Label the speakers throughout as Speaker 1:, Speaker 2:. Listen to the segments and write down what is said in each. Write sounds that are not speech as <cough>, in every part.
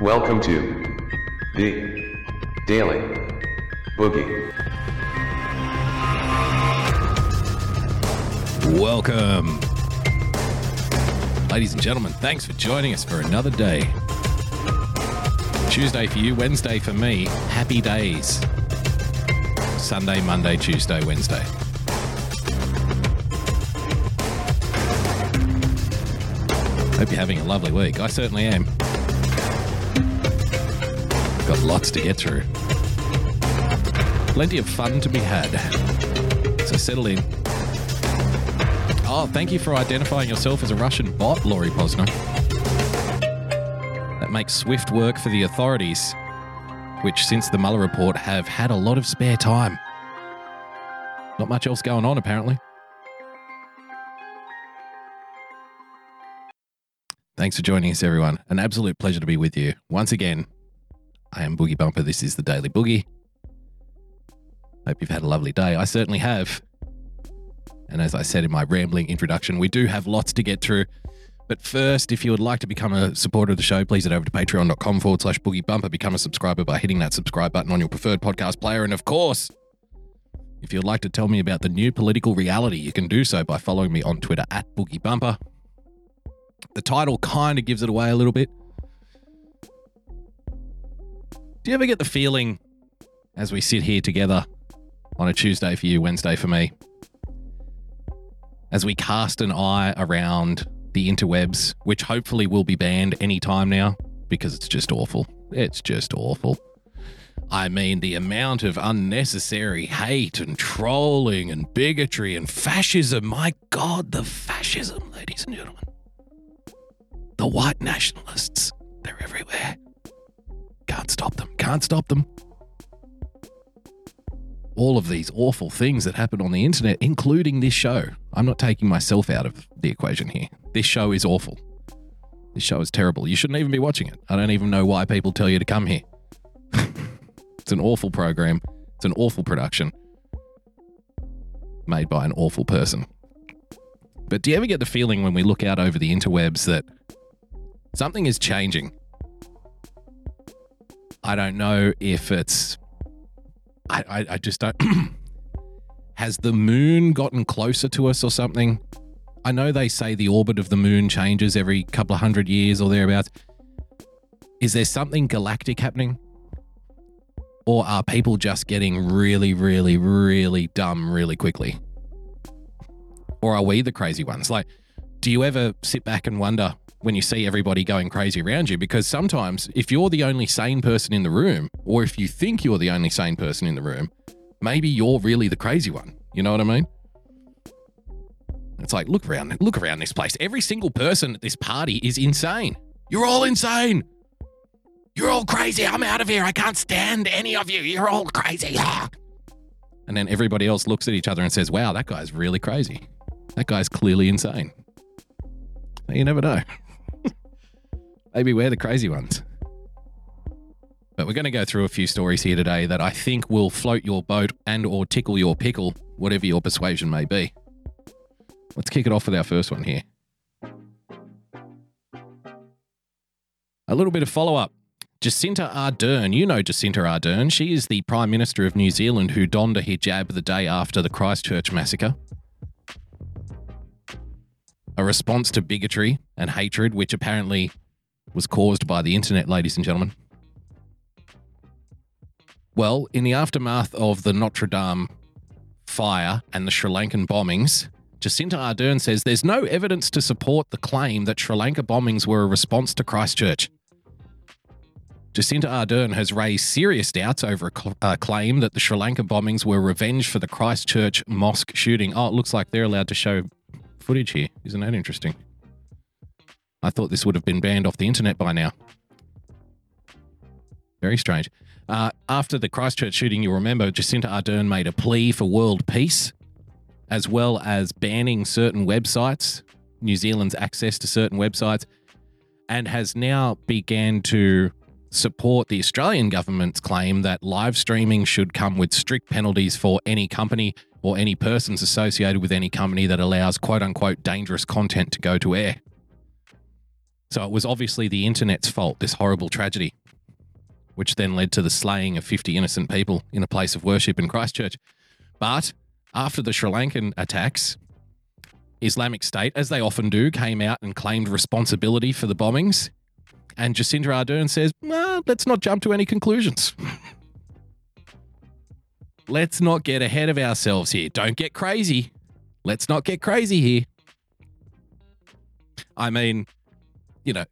Speaker 1: Welcome to the Daily Boogie.
Speaker 2: Welcome. Ladies and gentlemen, thanks for joining us for another day. Tuesday for you, Wednesday for me. Happy days. Sunday, Monday, Tuesday, Wednesday. Hope you're having a lovely week. I certainly am. Got lots to get through. Plenty of fun to be had. So settle in. Oh, thank you for identifying yourself as a Russian bot, Laurie Posner. That makes swift work for the authorities, which, since the Mueller report, have had a lot of spare time. Not much else going on, apparently. Thanks for joining us, everyone. An absolute pleasure to be with you. Once again, I am Boogie Bumper. This is the Daily Boogie. Hope you've had a lovely day. I certainly have. And as I said in my rambling introduction, we do have lots to get through. But first, if you would like to become a supporter of the show, please head over to patreon.com forward slash boogie bumper. Become a subscriber by hitting that subscribe button on your preferred podcast player. And of course, if you'd like to tell me about the new political reality, you can do so by following me on Twitter at boogie bumper. The title kind of gives it away a little bit. Do you ever get the feeling as we sit here together on a Tuesday for you, Wednesday for me, as we cast an eye around the interwebs, which hopefully will be banned any time now because it's just awful. It's just awful. I mean, the amount of unnecessary hate and trolling and bigotry and fascism. My God, the fascism, ladies and gentlemen. The white nationalists, they're everywhere. Can't stop them. Can't stop them. All of these awful things that happen on the internet, including this show. I'm not taking myself out of the equation here. This show is awful. This show is terrible. You shouldn't even be watching it. I don't even know why people tell you to come here. <laughs> it's an awful program. It's an awful production made by an awful person. But do you ever get the feeling when we look out over the interwebs that something is changing? I don't know if it's. I, I, I just don't. <clears throat> Has the moon gotten closer to us or something? I know they say the orbit of the moon changes every couple of hundred years or thereabouts. Is there something galactic happening? Or are people just getting really, really, really dumb really quickly? Or are we the crazy ones? Like, do you ever sit back and wonder when you see everybody going crazy around you? Because sometimes, if you're the only sane person in the room, or if you think you're the only sane person in the room, maybe you're really the crazy one. You know what I mean? It's like, look around, look around this place. Every single person at this party is insane. You're all insane. You're all crazy. I'm out of here. I can't stand any of you. You're all crazy. Ah. And then everybody else looks at each other and says, wow, that guy's really crazy. That guy's clearly insane. You never know. <laughs> Maybe we're the crazy ones. But we're going to go through a few stories here today that I think will float your boat and or tickle your pickle, whatever your persuasion may be. Let's kick it off with our first one here. A little bit of follow up. Jacinda Ardern, you know Jacinda Ardern. She is the Prime Minister of New Zealand who donned a hijab the day after the Christchurch massacre. A response to bigotry and hatred, which apparently was caused by the internet, ladies and gentlemen. Well, in the aftermath of the Notre Dame fire and the Sri Lankan bombings, Jacinda Ardern says there's no evidence to support the claim that Sri Lanka bombings were a response to Christchurch. Jacinda Ardern has raised serious doubts over a uh, claim that the Sri Lanka bombings were revenge for the Christchurch mosque shooting. Oh, it looks like they're allowed to show footage here. Isn't that interesting? I thought this would have been banned off the internet by now. Very strange. Uh, after the Christchurch shooting, you'll remember Jacinda Ardern made a plea for world peace, as well as banning certain websites, New Zealand's access to certain websites, and has now began to support the Australian government's claim that live streaming should come with strict penalties for any company or any persons associated with any company that allows quote unquote dangerous content to go to air. So it was obviously the internet's fault, this horrible tragedy, which then led to the slaying of 50 innocent people in a place of worship in Christchurch. But after the Sri Lankan attacks, Islamic State, as they often do, came out and claimed responsibility for the bombings. And Jacinda Ardern says, nah, let's not jump to any conclusions. <laughs> let's not get ahead of ourselves here. Don't get crazy. Let's not get crazy here. I mean, you know,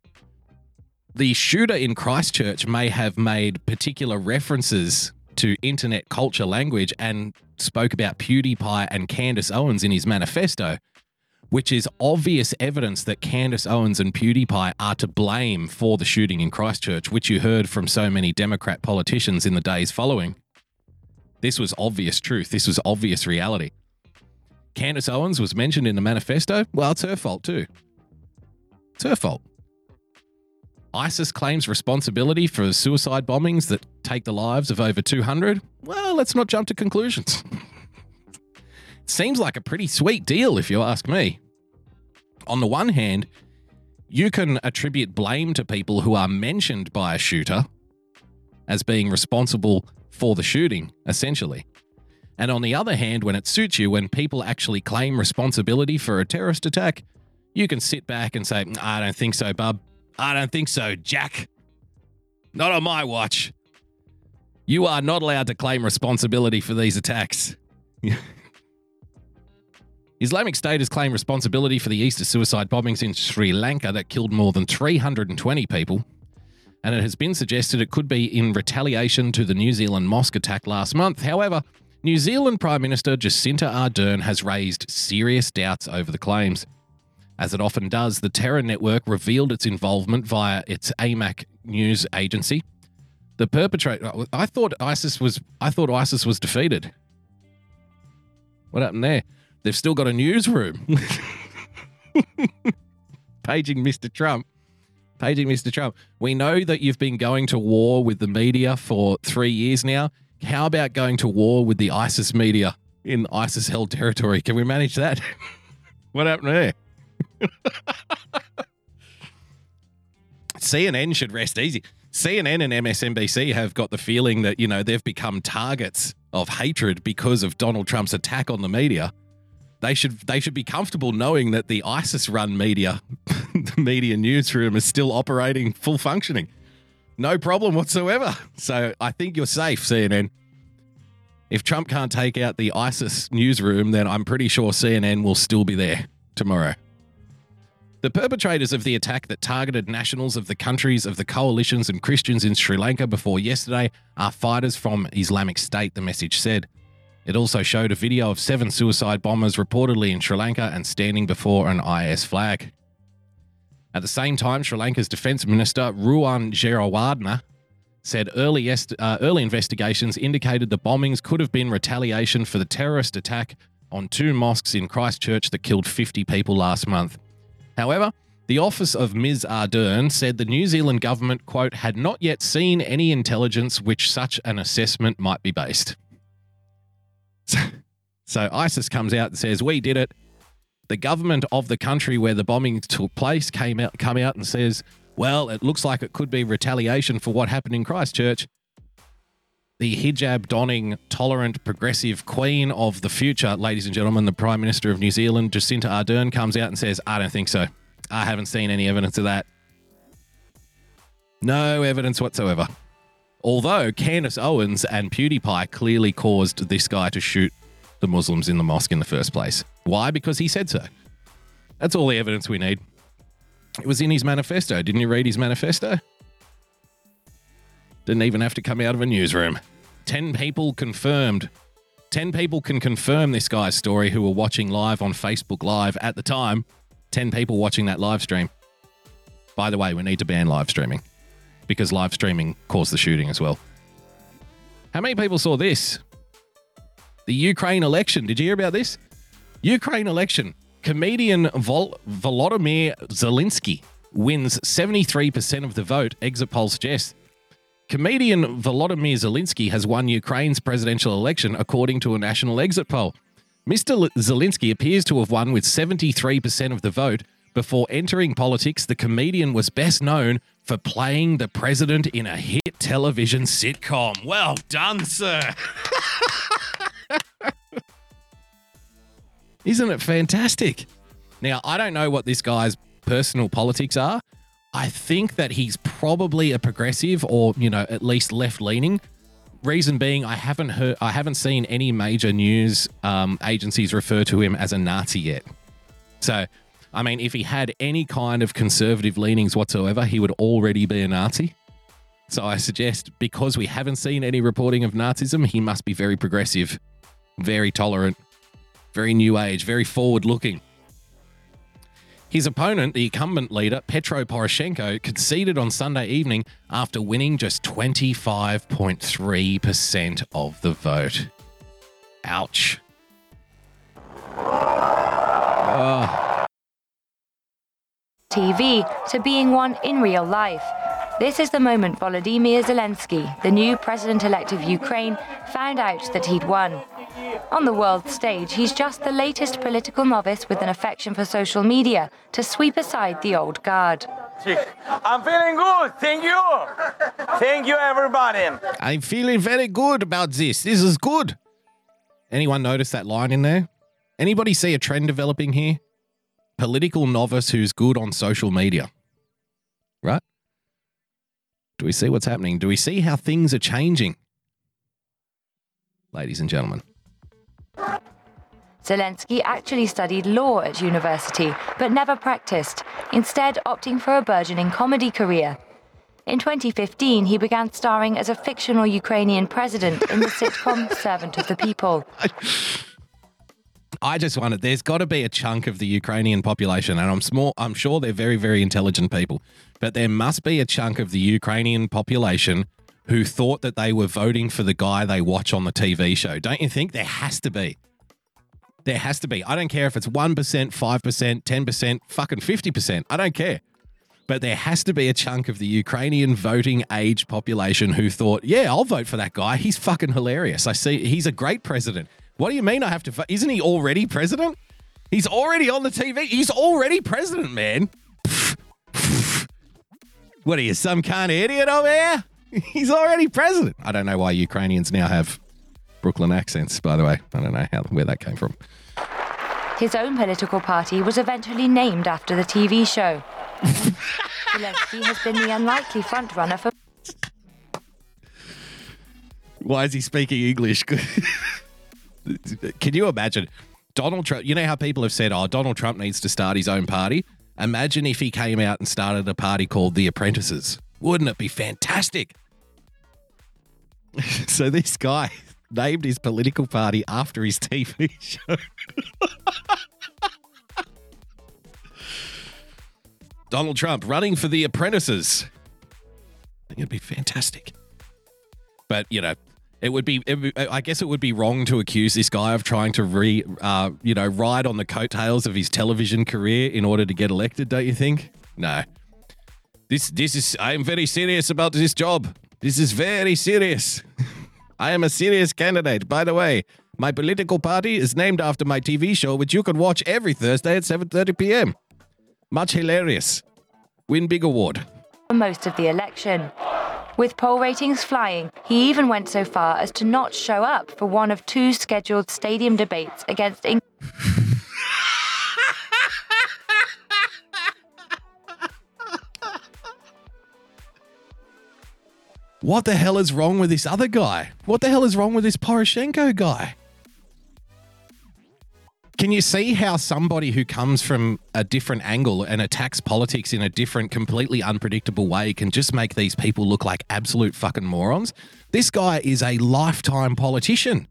Speaker 2: the shooter in Christchurch may have made particular references to internet culture language and spoke about PewDiePie and Candace Owens in his manifesto, which is obvious evidence that Candace Owens and PewDiePie are to blame for the shooting in Christchurch, which you heard from so many Democrat politicians in the days following. This was obvious truth. This was obvious reality. Candace Owens was mentioned in the manifesto. Well, it's her fault too. It's her fault. ISIS claims responsibility for suicide bombings that take the lives of over 200. Well, let's not jump to conclusions. <laughs> Seems like a pretty sweet deal, if you ask me. On the one hand, you can attribute blame to people who are mentioned by a shooter as being responsible for the shooting, essentially. And on the other hand, when it suits you, when people actually claim responsibility for a terrorist attack, you can sit back and say, mm, I don't think so, bub. I don't think so, Jack. Not on my watch. You are not allowed to claim responsibility for these attacks. <laughs> Islamic State has claimed responsibility for the Easter suicide bombings in Sri Lanka that killed more than 320 people. And it has been suggested it could be in retaliation to the New Zealand mosque attack last month. However, New Zealand Prime Minister Jacinda Ardern has raised serious doubts over the claims. As it often does, the terror network revealed its involvement via its Amaq news agency. The perpetrator I thought ISIS was I thought ISIS was defeated. What happened there? They've still got a newsroom. <laughs> Paging Mr. Trump. Paging Mr. Trump. We know that you've been going to war with the media for three years now. How about going to war with the ISIS media in ISIS held territory? Can we manage that? <laughs> what happened there? <laughs> CNN should rest easy. CNN and MSNBC have got the feeling that, you know, they've become targets of hatred because of Donald Trump's attack on the media. They should they should be comfortable knowing that the ISIS run media <laughs> the media newsroom is still operating full functioning. No problem whatsoever. So I think you're safe, CNN. If Trump can't take out the ISIS newsroom, then I'm pretty sure CNN will still be there tomorrow. The perpetrators of the attack that targeted nationals of the countries of the coalitions and Christians in Sri Lanka before yesterday are fighters from Islamic State, the message said. It also showed a video of seven suicide bombers reportedly in Sri Lanka and standing before an IS flag. At the same time, Sri Lanka's Defence Minister Ruwan Wijewardena said early, uh, early investigations indicated the bombings could have been retaliation for the terrorist attack on two mosques in Christchurch that killed 50 people last month. However, the office of Ms. Ardern said the New Zealand government, quote, had not yet seen any intelligence which such an assessment might be based. <laughs> So, ISIS comes out and says, We did it. The government of the country where the bombing took place came out come out and says, Well, it looks like it could be retaliation for what happened in Christchurch. The hijab donning, tolerant, progressive queen of the future, ladies and gentlemen, the Prime Minister of New Zealand, Jacinda Ardern, comes out and says, I don't think so. I haven't seen any evidence of that. No evidence whatsoever. Although Candace Owens and PewDiePie clearly caused this guy to shoot the Muslims in the mosque in the first place. Why? Because he said so. That's all the evidence we need. It was in his manifesto. Didn't you read his manifesto? Didn't even have to come out of a newsroom. 10 people confirmed. 10 people can confirm this guy's story who were watching live on Facebook Live at the time. 10 people watching that live stream. By the way, we need to ban live streaming because live streaming caused the shooting as well. How many people saw this? The Ukraine election. Did you hear about this? Ukraine election. Comedian Vol- Volodymyr Zelensky wins 73% of the vote, exit polls suggest. Comedian Volodymyr Zelensky has won Ukraine's presidential election, according to a national exit poll. Mr. Zelensky appears to have won with 73% of the vote, Before entering politics, the comedian was best known for playing the president in a hit television sitcom. Well done, sir. <laughs> Isn't it fantastic? Now, I don't know what this guy's personal politics are. I think that he's probably a progressive or, you know, at least left leaning. Reason being, I haven't heard, I haven't seen any major news um, agencies refer to him as a Nazi yet. So, I mean, if he had any kind of conservative leanings whatsoever, he would already be a Nazi. So I suggest because we haven't seen any reporting of Nazism, he must be very progressive, very tolerant, very new age, very forward looking. His opponent, the incumbent leader, Petro Poroshenko, conceded on Sunday evening after winning just 25.3% of the vote. Ouch. Ah.
Speaker 3: TV to being one in real life. This is the moment Volodymyr Zelensky, the new president elect of Ukraine, found out that he'd won. On the world stage, he's just the latest political novice with an affection for social media to sweep aside the old guard.
Speaker 4: I'm feeling good. Thank you. Thank you, everybody.
Speaker 2: I'm feeling very good about this. This is good. Anyone notice that line in there? Anybody see a trend developing here? Political novice who's good on social media. Right? Do we see what's happening? Do we see how things are changing? Ladies and gentlemen.
Speaker 3: Zelensky actually studied law at university, but never practiced, instead, opting for a burgeoning comedy career. In 2015, he began starring as a fictional Ukrainian president in the sitcom <laughs> Servant of the People.
Speaker 2: I just wondered. There's got to be a chunk of the Ukrainian population, and I'm small. I'm sure they're very, very intelligent people, but there must be a chunk of the Ukrainian population who thought that they were voting for the guy they watch on the TV show. Don't you think there has to be? There has to be. I don't care if it's one percent, five percent, ten percent, fucking fifty percent. I don't care. But there has to be a chunk of the Ukrainian voting age population who thought, yeah, I'll vote for that guy. He's fucking hilarious. I see he's a great president. What do you mean I have to vote? Isn't he already president? He's already on the TV. He's already president, man. What are you, some kind of idiot over here? <laughs> He's already president. I don't know why Ukrainians now have Brooklyn accents, by the way. I don't know how where that came from.
Speaker 3: His own political party was eventually named after the TV show. <laughs> Zelensky has been the unlikely frontrunner for
Speaker 2: Why is he speaking English? <laughs> Can you imagine Donald Trump? You know how people have said, "Oh, Donald Trump needs to start his own party." Imagine if he came out and started a party called the Apprentices. Wouldn't it be fantastic? <laughs> so this guy named his political party after his TV <laughs> show. Donald Trump running for the Apprentices. I think it'd be fantastic. But you know, it would be. It, I guess it would be wrong to accuse this guy of trying to re, uh, you know, ride on the coattails of his television career in order to get elected. Don't you think? No. This, this is. I am very serious about this job. This is very serious. <laughs> I am a serious candidate. By the way, my political party is named after my TV show, which you can watch every Thursday at 7:30 p.m. Much hilarious. Win big award.
Speaker 3: most of the election. With poll ratings flying, he even went so far as to not show up for one of two scheduled stadium debates against Eng- <laughs>
Speaker 2: What the hell is wrong with this other guy? What the hell is wrong with this Poroshenko guy? Can you see how somebody who comes from a different angle and attacks politics in a different, completely unpredictable way can just make these people look like absolute fucking morons? This guy is a lifetime politician.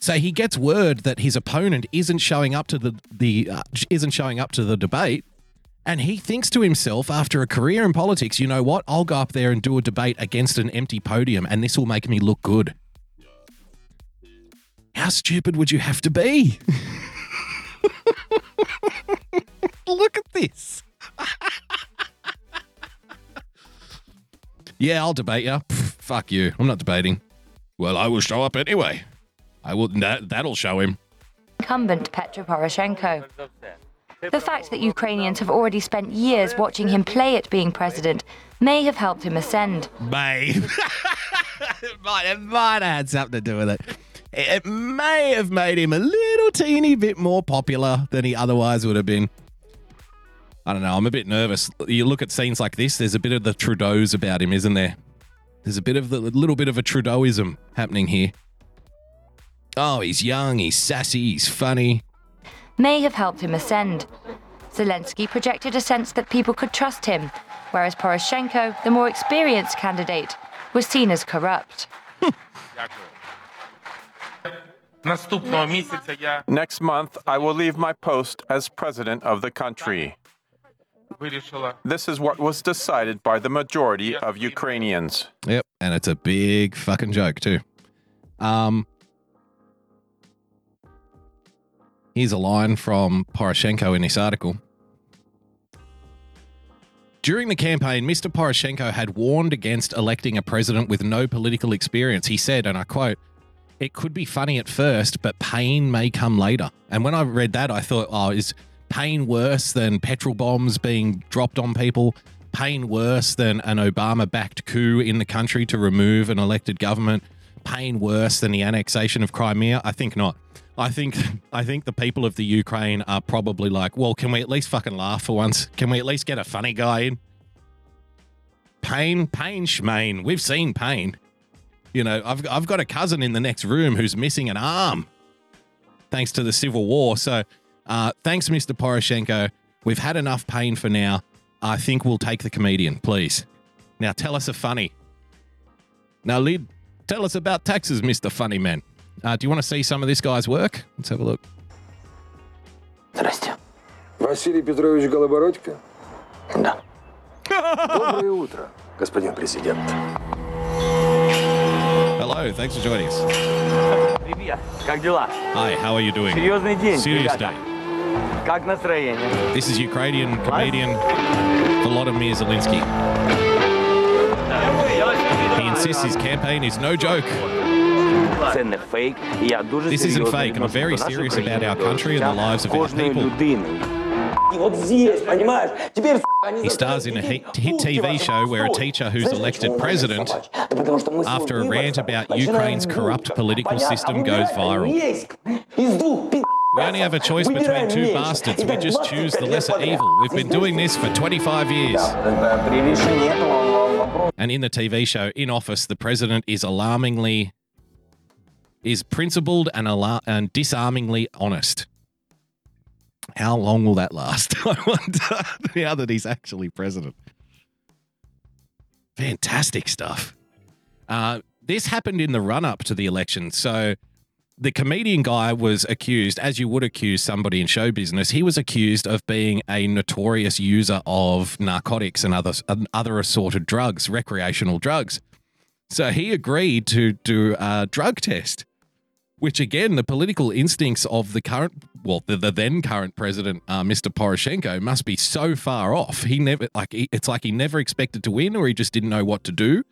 Speaker 2: So he gets word that his opponent isn't showing up to the the uh, isn't showing up to the debate, and he thinks to himself, after a career in politics, you know what? I'll go up there and do a debate against an empty podium, and this will make me look good. How stupid would you have to be? <laughs> look at this. <laughs> yeah, I'll debate you. Pff, fuck you. I'm not debating. Well, I will show up anyway. I will. That, that'll show him.
Speaker 3: incumbent Petro Poroshenko. The fact that Ukrainians have already spent years watching him play at being president may have helped him ascend.
Speaker 2: May. it, <laughs> might, it might have had something to do with it. It may have made him a little teeny bit more popular than he otherwise would have been. I don't know. I'm a bit nervous. You look at scenes like this, there's a bit of the Trudeau's about him, isn't there? There's a bit of the little bit of a Trudeauism happening here. Oh, he's young, he's sassy, he's funny
Speaker 3: may have helped him ascend. Zelensky projected a sense that people could trust him, whereas Poroshenko, the more experienced candidate, was seen as corrupt.
Speaker 5: Next month, I will leave my post as president of the country. This is what was decided by the majority of Ukrainians.
Speaker 2: Yep, and it's a big fucking joke, too. Um, here's a line from Poroshenko in this article. During the campaign, Mr. Poroshenko had warned against electing a president with no political experience. He said, and I quote, "It could be funny at first, but pain may come later." And when I read that, I thought, "Oh, is pain worse than petrol bombs being dropped on people? Pain worse than an Obama-backed coup in the country to remove an elected government? Pain worse than the annexation of Crimea? I think not. I think <laughs> I think the people of the Ukraine are probably like, well, can we at least fucking laugh for once? Can we at least get a funny guy in? Pain, pain, schmain. We've seen pain. You know, I've I've got a cousin in the next room who's missing an arm, thanks to the civil war. So, uh, thanks, Mr. Poroshenko. We've had enough pain for now. I think we'll take the comedian, please. Now, tell us a funny. Now, Lid, tell us about taxes, Mr. Funny Man. Uh, do you want to see some of this guy's work? Let's have a look.
Speaker 6: Здрасте.
Speaker 7: Василий Петрович Голобородько?
Speaker 6: Да.
Speaker 7: Доброе утро, господин президент.
Speaker 2: Hello, thanks for joining us.
Speaker 4: Привет, как дела?
Speaker 2: Hi, how are you doing?
Speaker 4: Серьезный день,
Speaker 2: Serious
Speaker 4: ребята.
Speaker 2: day.
Speaker 4: Как настроение?
Speaker 2: This is Ukrainian comedian Volodymyr Zelensky. He insists his campaign is no joke. This isn't fake, and I'm very serious about our country and the lives of our people. He stars in a hit, hit TV show where a teacher who's elected president after a rant about Ukraine's corrupt political system goes viral. We only have a choice between two bastards. We just choose the lesser evil. We've been doing this for 25 years. And in the TV show, in office, the president is alarmingly is principled and, and disarmingly honest. How long will that last? <laughs> I wonder now that he's actually president. Fantastic stuff. Uh, this happened in the run up to the election. So the comedian guy was accused, as you would accuse somebody in show business, he was accused of being a notorious user of narcotics and other, and other assorted drugs, recreational drugs. So he agreed to do a drug test, which again, the political instincts of the current, well, the, the then current president, uh, Mr. Poroshenko, must be so far off. He never, like, he, it's like he never expected to win or he just didn't know what to do.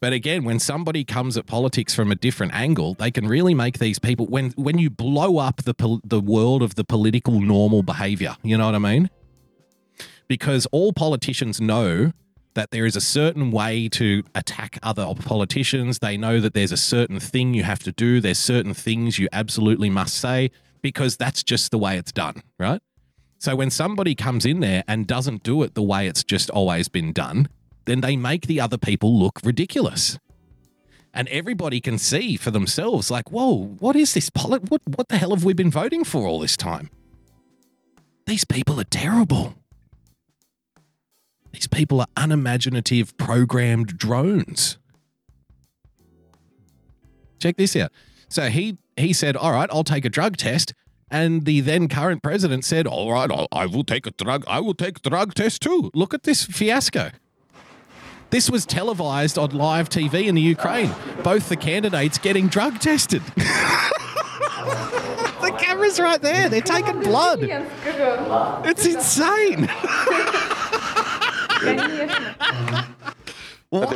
Speaker 2: But again, when somebody comes at politics from a different angle, they can really make these people when when you blow up the pol- the world of the political normal behavior. You know what I mean? Because all politicians know that there is a certain way to attack other politicians. They know that there's a certain thing you have to do. There's certain things you absolutely must say because that's just the way it's done, right? So when somebody comes in there and doesn't do it the way it's just always been done, then they make the other people look ridiculous. And everybody can see for themselves, like, whoa, what is this? Poli- what, what the hell have we been voting for all this time? These people are terrible. These people are unimaginative, programmed drones. Check this out. So he he said, "All right, I'll take a drug test." And the then current president said, "All right, I will take a drug. I will take a drug test too." Look at this fiasco. This was televised on live TV in the Ukraine. Both the candidates getting drug tested. <laughs> the camera's right there. They're taking blood. It's insane. <laughs>
Speaker 6: What?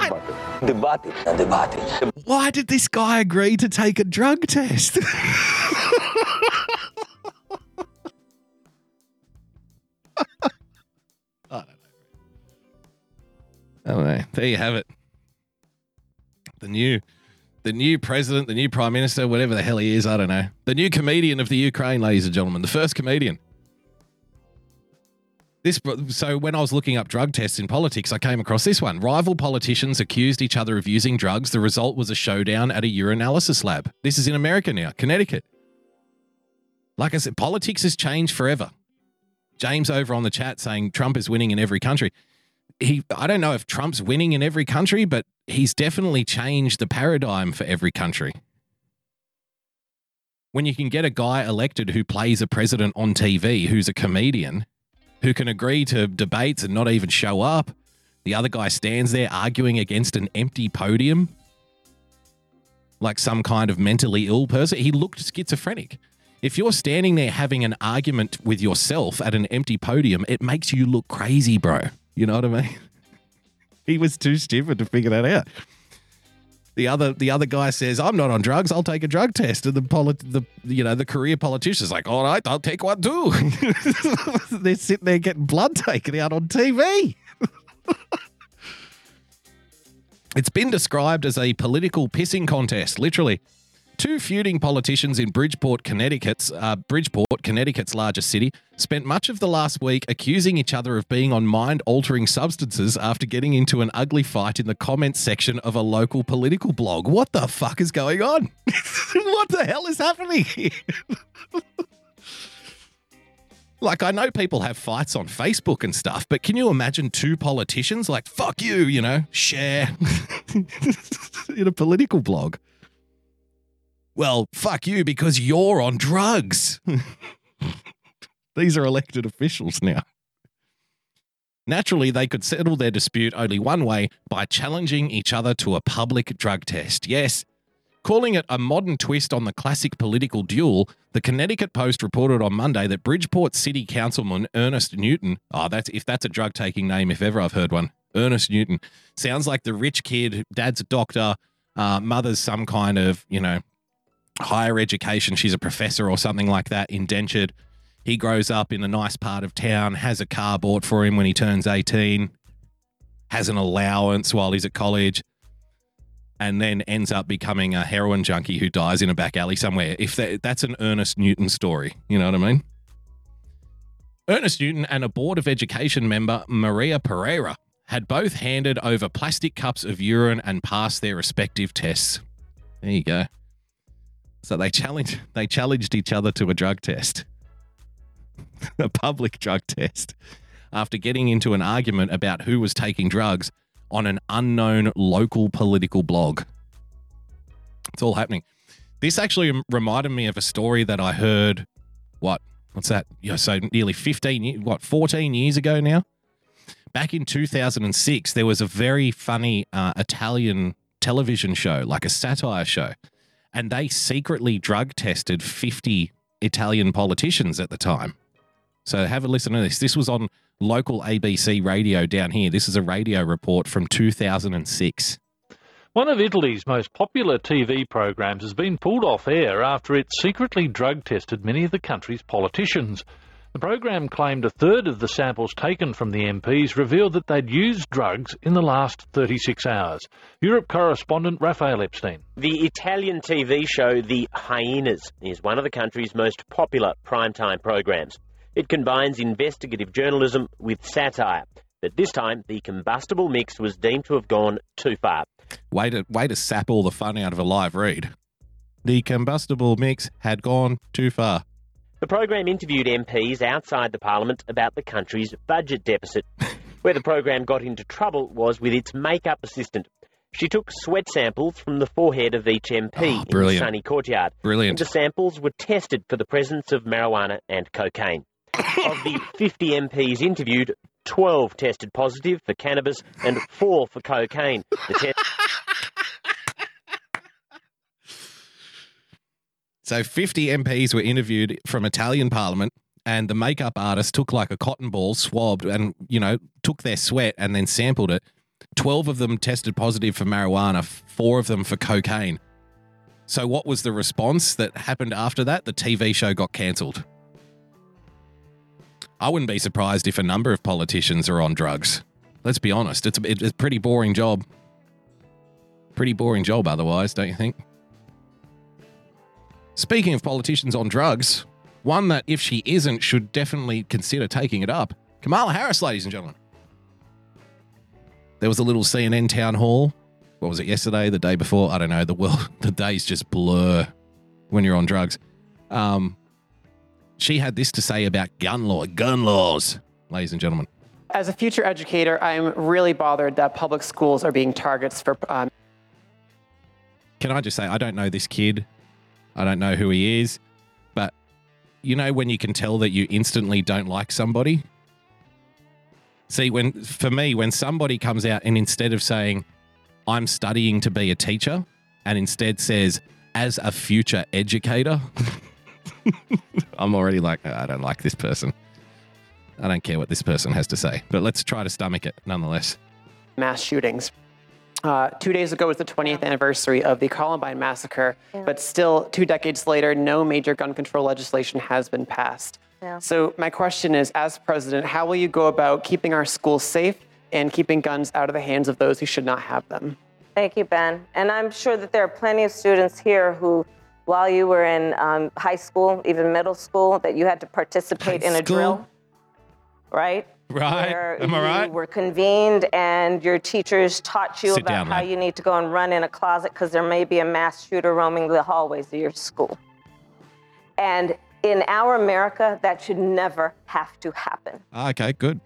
Speaker 2: Why did this guy agree to take a drug test? <laughs> Oh! There you have it. The new, the new president, the new prime minister, whatever the hell he is, I don't know. The new comedian of the Ukraine, ladies and gentlemen, the first comedian this so when I was looking up drug tests in politics, I came across this one. Rival politicians accused each other of using drugs. The result was a showdown at a urinalysis lab. This is in America now, Connecticut. Like I said, politics has changed forever. James over on the chat saying Trump is winning in every country. He I don't know if Trump's winning in every country, but he's definitely changed the paradigm for every country. When you can get a guy elected who plays a president on TV who's a comedian who can agree to debates and not even show up. The other guy stands there arguing against an empty podium like some kind of mentally ill person. He looked schizophrenic. If you're standing there having an argument with yourself at an empty podium, it makes you look crazy, bro. You know what I mean? <laughs> he was too stupid to figure that out. The other the other guy says, "I'm not on drugs. I'll take a drug test." And the polit- the you know the career politician's like, "All right, I'll take one too." <laughs> They're sitting there getting blood taken out on TV. <laughs> it's been described as a political pissing contest, literally. Two feuding politicians in Bridgeport, Connecticut's uh, Bridgeport, Connecticut's largest city, spent much of the last week accusing each other of being on mind-altering substances after getting into an ugly fight in the comments section of a local political blog. What the fuck is going on? <laughs> what the hell is happening <laughs> like I know people have fights on Facebook and stuff, but can you imagine two politicians like fuck you, you know, share <laughs> in a political blog? Well, fuck you because you're on drugs. <laughs> These are elected officials now. Naturally, they could settle their dispute only one way by challenging each other to a public drug test. Yes, calling it a modern twist on the classic political duel, the Connecticut Post reported on Monday that Bridgeport City Councilman Ernest Newton, oh, that's if that's a drug taking name, if ever I've heard one, Ernest Newton, sounds like the rich kid, dad's a doctor, uh, mother's some kind of, you know, higher education. She's a professor or something like that, indentured. He grows up in a nice part of town, has a car bought for him when he turns 18, has an allowance while he's at college, and then ends up becoming a heroin junkie who dies in a back alley somewhere. If that, that's an Ernest Newton story, you know what I mean? Ernest Newton and a Board of Education member, Maria Pereira, had both handed over plastic cups of urine and passed their respective tests. There you go. So they challenged they challenged each other to a drug test. <laughs> a public drug test after getting into an argument about who was taking drugs on an unknown local political blog. It's all happening. This actually reminded me of a story that I heard what what's that? Yeah, so nearly 15 what 14 years ago now. Back in 2006 there was a very funny uh, Italian television show, like a satire show and they secretly drug tested 50 Italian politicians at the time. So have a listen to this. This was on local ABC radio down here. This is a radio report from 2006.
Speaker 8: One of Italy's most popular TV programs has been pulled off air after it secretly drug tested many of the country's politicians. The program claimed a third of the samples taken from the MPs revealed that they'd used drugs in the last 36 hours. Europe correspondent Rafael Epstein.
Speaker 9: The Italian TV show The Hyenas is one of the country's most popular primetime programs. It combines investigative journalism with satire. But this time, the combustible mix was deemed to have gone too far.
Speaker 2: Way to, way to sap all the fun out of a live read. The combustible mix had gone too far.
Speaker 9: The program interviewed MPs outside the parliament about the country's budget deficit. <laughs> Where the program got into trouble was with its makeup assistant. She took sweat samples from the forehead of each MP
Speaker 2: Oh, ah,
Speaker 9: in the sunny courtyard.
Speaker 2: Brilliant.
Speaker 9: The samples were tested for the presence of marijuana and cocaine. of the <laughs> 50 MPs interviewed, 12 tested positive for cannabis and 4 for cocaine. The test <laughs>
Speaker 2: So 50 MPs were interviewed from Italian Parliament, and the makeup artist took like a cotton ball, swabbed, and you know took their sweat and then sampled it. Twelve of them tested positive for marijuana, four of them for cocaine. So what was the response that happened after that? The TV show got cancelled. I wouldn't be surprised if a number of politicians are on drugs. Let's be honest. It's a, it's a pretty boring job. Pretty boring job otherwise, don't you think? Speaking of politicians on drugs, one that if she isn't should definitely consider taking it up. Kamala Harris, ladies and gentlemen. There was a little CNN town hall. What was it yesterday? The day before? I don't know. The world, <laughs> the days just blur when you're on drugs. Um, she had this to say about gun law, gun laws, ladies and gentlemen.
Speaker 10: As a future educator, I'm really bothered that public schools are being targets for. Um,
Speaker 2: Can I just say, I don't know this kid. I don't know who he is. But you know, when you can tell that you instantly don't like somebody? See, when for me, when somebody comes out and instead of saying, I'm studying to be a teacher, and instead says, as a future educator, <laughs> I'm already like, I don't like this person. I don't care what this person has to say, but let's try to stomach it nonetheless.
Speaker 10: mass shootings. Uh, two days ago was the 20th anniversary of the Columbine massacre, but still, two decades later, no major gun control legislation has been passed.
Speaker 11: Yeah.
Speaker 10: So, my question is as president, how will you go about keeping our schools safe and keeping guns out of the hands of those who should not have them?
Speaker 11: Thank you, Ben. And I'm sure that there are plenty of students here who, while you were in um, high school, even middle school, that you had to participate
Speaker 2: High
Speaker 11: in a
Speaker 2: school?
Speaker 11: drill, right?
Speaker 2: Right.
Speaker 11: Where
Speaker 2: Am I
Speaker 11: you
Speaker 2: right?
Speaker 11: were convened and your teachers taught you
Speaker 2: Sit
Speaker 11: about
Speaker 2: down,
Speaker 11: how you need to go and run in a closet because there may be a mass shooter roaming the hallways of your school. And in our America, that should never have to happen.
Speaker 2: Ah, Okay, good.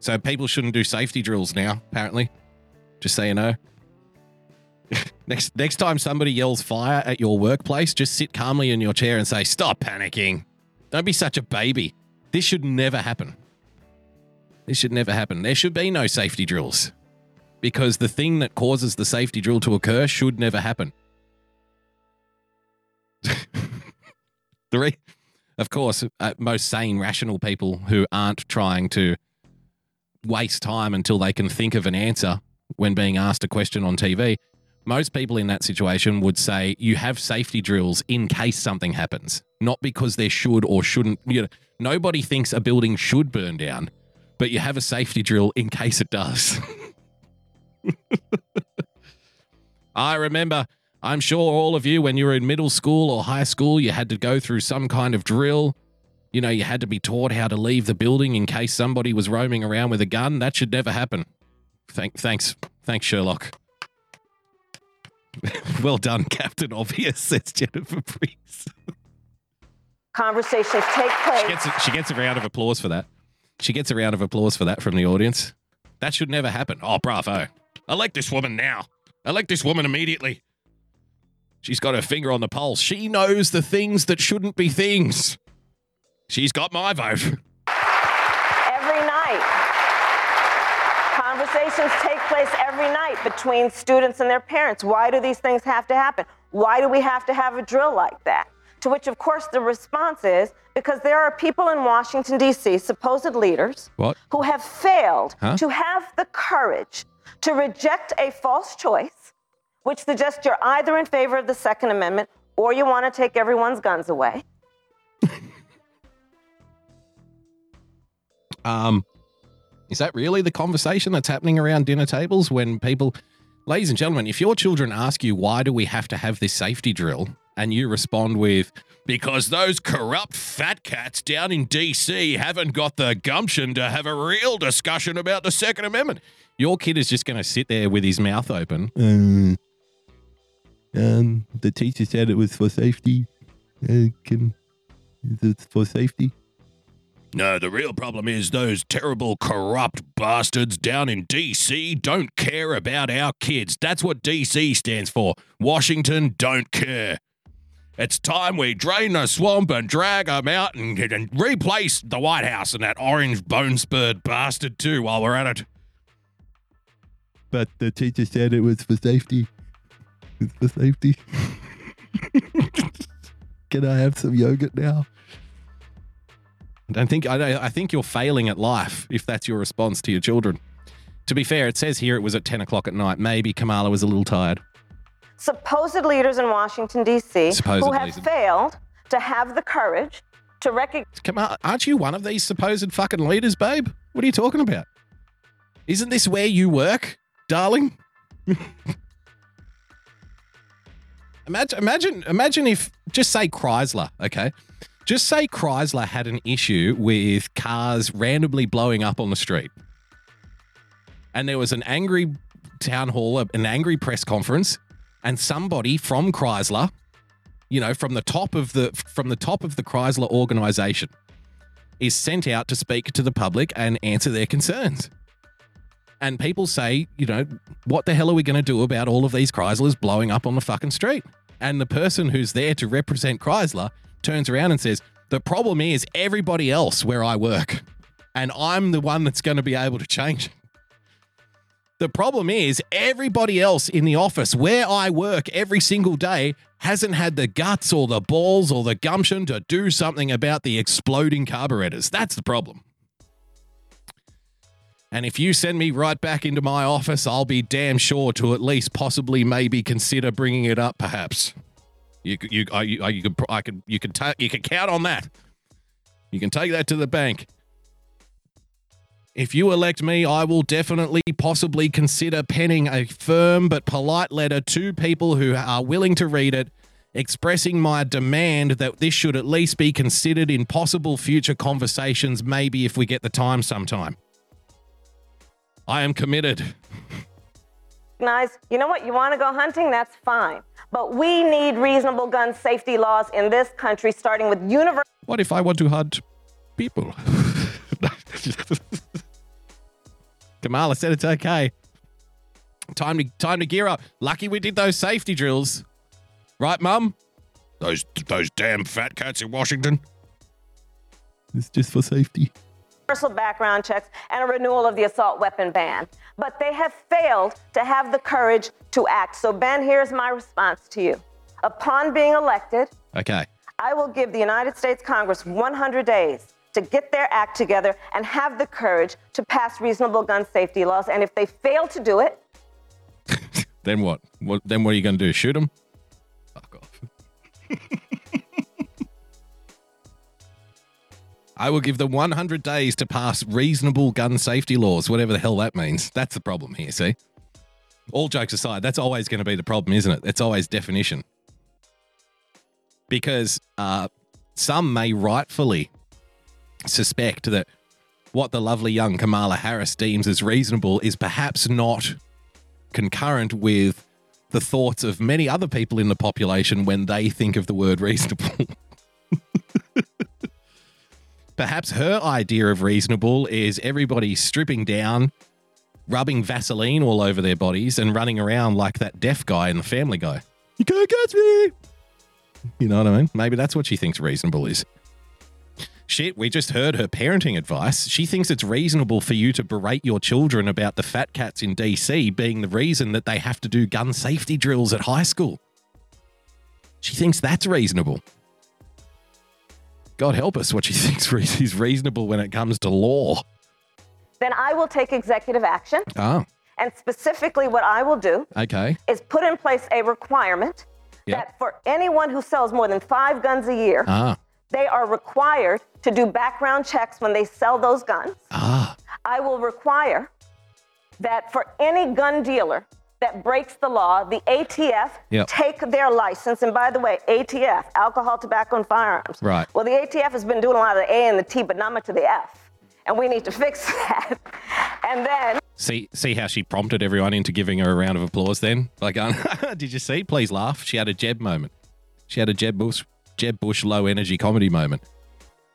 Speaker 2: So people shouldn't do safety drills now, apparently. Just so you know. <laughs> next next time somebody yells fire at your workplace, just sit calmly in your chair and say, Stop panicking. Don't be such a baby. This should never happen. This should never happen. There should be no safety drills. Because the thing that causes the safety drill to occur should never happen. <laughs> the re- of course, uh, most sane, rational people who aren't trying to waste time until they can think of an answer when being asked a question on TV, most people in that situation would say you have safety drills in case something happens, not because there should or shouldn't. You know, nobody thinks a building should burn down, but you have a safety drill in case it does. <laughs> I remember, I'm sure all of you, when you were in middle school or high school, you had to go through some kind of drill. You know, you had to be taught how to leave the building in case somebody was roaming around with a gun. That should never happen. Thank, thanks, thanks, Sherlock. <laughs> well done, Captain Obvious, says Jennifer Priest. <laughs>
Speaker 11: Conversations take place.
Speaker 2: She gets, a, she gets a round of applause for that. She gets a round of applause for that from the audience. That should never happen. Oh, bravo. Elect this woman now. Elect this woman immediately. She's got her finger on the pulse. She knows the things that shouldn't be things. She's got my vote.
Speaker 11: every night. Conversations take place every night between students and their parents. Why do these things have to happen? Why do we have to have a drill like that? To which, of course, the response is because there are people in Washington, D.C., supposed leaders,
Speaker 2: What?
Speaker 11: who have failed
Speaker 2: Huh?
Speaker 11: to have the courage to reject a false choice, which suggests you're either in favor of the Second Amendment or you want to take everyone's guns away. <laughs>
Speaker 2: Um, is that really the conversation that's happening around dinner tables when people, ladies and gentlemen, if your children ask you, why do we have to have this safety drill? And you respond with, because those corrupt fat cats down in DC haven't got the gumption to have a real discussion about the Second Amendment. Your kid is just going to sit there with his mouth open.
Speaker 12: Um, um, the teacher said it was for safety. Uh, can is it for safety?
Speaker 2: No, the real problem is those terrible corrupt bastards down in DC don't care about our kids. That's what DC stands for. Washington don't care. It's time we drain the swamp and drag them out and, and replace the White House and that orange bone spurred bastard too while we're at it.
Speaker 12: But the teacher said it was for safety. It's for safety. <laughs> Can I have some yogurt now?
Speaker 2: I don't think I, I think you're failing at life if that's your response to your children. To be fair, it says here it was at 10 o'clock at night. Maybe Kamala was a little tired.
Speaker 11: supposed leaders in Washington, D.C.,
Speaker 2: Supposed
Speaker 11: who have
Speaker 2: leaders.
Speaker 11: failed to have the courage to recognize.
Speaker 2: On, aren't you one of these supposed fucking leaders, babe? What are you talking about? Isn't this where you work, darling? <laughs> imagine, imagine, imagine if just say Chrysler, okay? Just say Chrysler had an issue with cars randomly blowing up on the street, and there was an angry town hall, an angry press conference, and somebody from Chrysler, you know, from the top of the from the top of the Chrysler organization, is sent out to speak to the public and answer their concerns. And people say, you know, what the hell are we going to do about all of these Chryslers blowing up on the fucking street? And the person who's there to represent Chrysler turns around and says, the problem is everybody else where I work, and I'm the one that's going to be able to change. The problem is everybody else in the office where I work every single day hasn't had the guts or the balls or the gumption to do something about the exploding carburetors. That's the problem. And if you send me right back into my office, I'll be damn sure to at least possibly maybe consider bringing it up. Perhaps you you I, you, I- you could I could you can ta- you can count on that. You can take that to the bank. If you elect me, I will definitely possibly consider penning a firm but polite letter to people who are willing to read it, expressing my demand that this should at least be considered in possible future conversations, maybe if we get the time sometime. I am committed. Nice.
Speaker 11: You know what? You want to go hunting? That's fine. But we need reasonable gun safety laws in this country, starting with universal.
Speaker 2: What if I want to hunt people? <laughs> Kamala said it's okay. Time to time to gear up. Lucky we did those safety drills. Right, Mum? Those those damn fat cats in Washington.
Speaker 12: It's just for safety.
Speaker 11: Universal background checks and a renewal of the assault weapon ban. But they have failed to have the courage to act. So, Ben, here's my response to you. Upon being elected,
Speaker 2: Okay.
Speaker 11: I will give the United States Congress 100 days to get their act together and have the courage to pass reasonable gun safety laws. And if they fail to do it, <laughs>
Speaker 2: Then what? What then what are you gonna do? Shoot them? Fuck off. <laughs> I will give them 100 days to pass reasonable gun safety laws, whatever the hell that means. That's the problem here, see? All jokes aside, that's always going to be the problem, isn't it? It's always definition. Because uh, some may rightfully suspect that what the lovely young Kamala Harris deems as reasonable is perhaps not concurrent with the thoughts of many other people in the population when they think of the word reasonable. <laughs> Perhaps her idea of reasonable is everybody stripping down, rubbing Vaseline all over their bodies, and running around like that deaf guy in the family guy. You can't catch me! You know what I mean? Maybe that's what she thinks reasonable is. Shit, we just heard her parenting advice. She thinks it's reasonable for you to berate your children about the fat cats in DC being the reason that they have to do gun safety drills at high school. She thinks that's reasonable. God help us what she <laughs> thinks is reasonable when it comes to law.
Speaker 11: then I will take executive action.
Speaker 2: Oh,
Speaker 11: And specifically, what I will do
Speaker 2: okay.
Speaker 11: is put in place a requirement
Speaker 2: Yep.
Speaker 11: that for anyone who sells more than five guns a year,
Speaker 2: Ah,
Speaker 11: they are required to do background checks when they sell those guns.
Speaker 2: ah,
Speaker 11: I will require that for any gun dealer that breaks the law, the ATF
Speaker 2: Yep.
Speaker 11: take their license. And by the way, ATF, alcohol, tobacco, and firearms.
Speaker 2: Right.
Speaker 11: Well, the ATF has been doing a lot of the A and the T, but not much of the F. And we need to <laughs> fix that. And then
Speaker 2: See, see how she prompted everyone into giving her a round of applause. Then, like, um, <laughs> did you see? Please laugh. She had a Jeb moment. She had a Jeb Bush, Jeb Bush low energy comedy moment.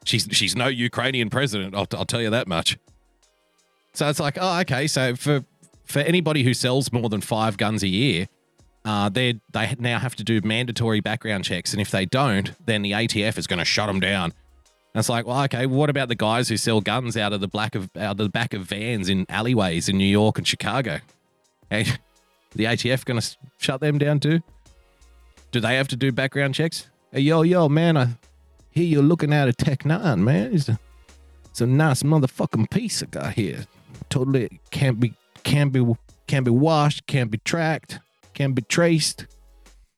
Speaker 2: She's she's no Ukrainian president. I'll, I'll tell you that much. So it's like, oh, okay. So for for anybody who sells more than five guns a year, uh, they they now have to do mandatory background checks, and if they don't, then the ATF is going to shut them down. And it's like, well, okay, what about the guys who sell guns out of the black of out of the back of vans in alleyways in New York and Chicago? Hey, the ATF going to shut them down too? Do they have to do background checks? Hey, yo, yo, man, I hear you're looking at a Tech Nine, man. It's a, it's a nice motherfucking piece I got here. Totally can't be can't be can't be washed, can't be tracked, can't be traced.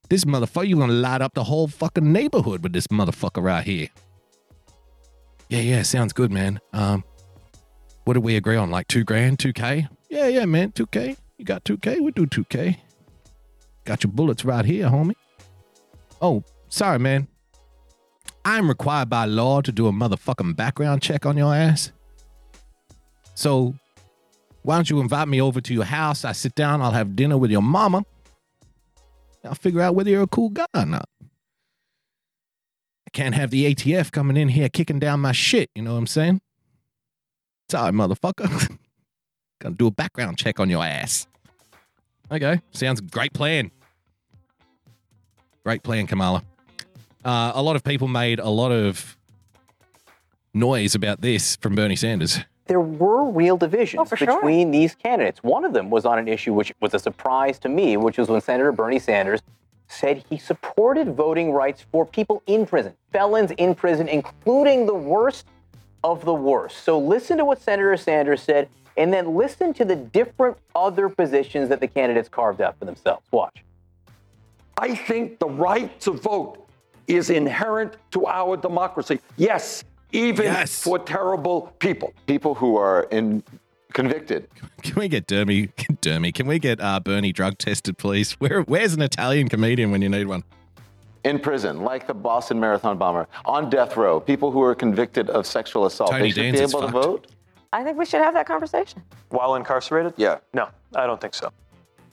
Speaker 2: This motherfucker, you gonna light up the whole fucking neighborhood with this motherfucker right here. Yeah, yeah, sounds good, man. Um, what did we agree on? Like two grand, two k? Yeah, yeah, man, two k. You got two k? We do two k. Got your bullets right here, homie. Oh, sorry, man. I'm required by law to do a motherfucking background check on your ass. So, why don't you invite me over to your house? I sit down, I'll have dinner with your mama. I'll figure out whether you're a cool guy or not. I can't have the ATF coming in here kicking down my shit, you know what I'm saying? Sorry, motherfucker. <laughs> Gonna do a background check on your ass. Okay, sounds great plan. Great plan, Kamala. Uh, a lot of people made a lot of noise about this from Bernie Sanders.
Speaker 13: There were real divisions oh,
Speaker 11: for sure.
Speaker 13: between these candidates. One of them was on an issue which was a surprise to me, which was when Senator Bernie Sanders said he supported voting rights for people in prison, felons in prison, including the worst of the worst. So listen to what Senator Sanders said, and then listen to the different other positions that the candidates carved out for themselves. Watch.
Speaker 14: I think the right to vote is inherent to our democracy. Yes, even for terrible people.
Speaker 15: People who are in convicted.
Speaker 2: Can we get Dermy? <laughs> Dermy, can we get uh, Bernie drug tested, please? Where, where's an Italian comedian when you need one?
Speaker 15: In prison, like the Boston Marathon bomber, on death row, people who are convicted of sexual assault,
Speaker 2: Tony
Speaker 15: they should
Speaker 2: Danza
Speaker 15: be able to
Speaker 2: fucked.
Speaker 15: vote.
Speaker 11: I think we should have that conversation.
Speaker 16: While incarcerated?
Speaker 15: Yeah.
Speaker 16: No, I don't think so.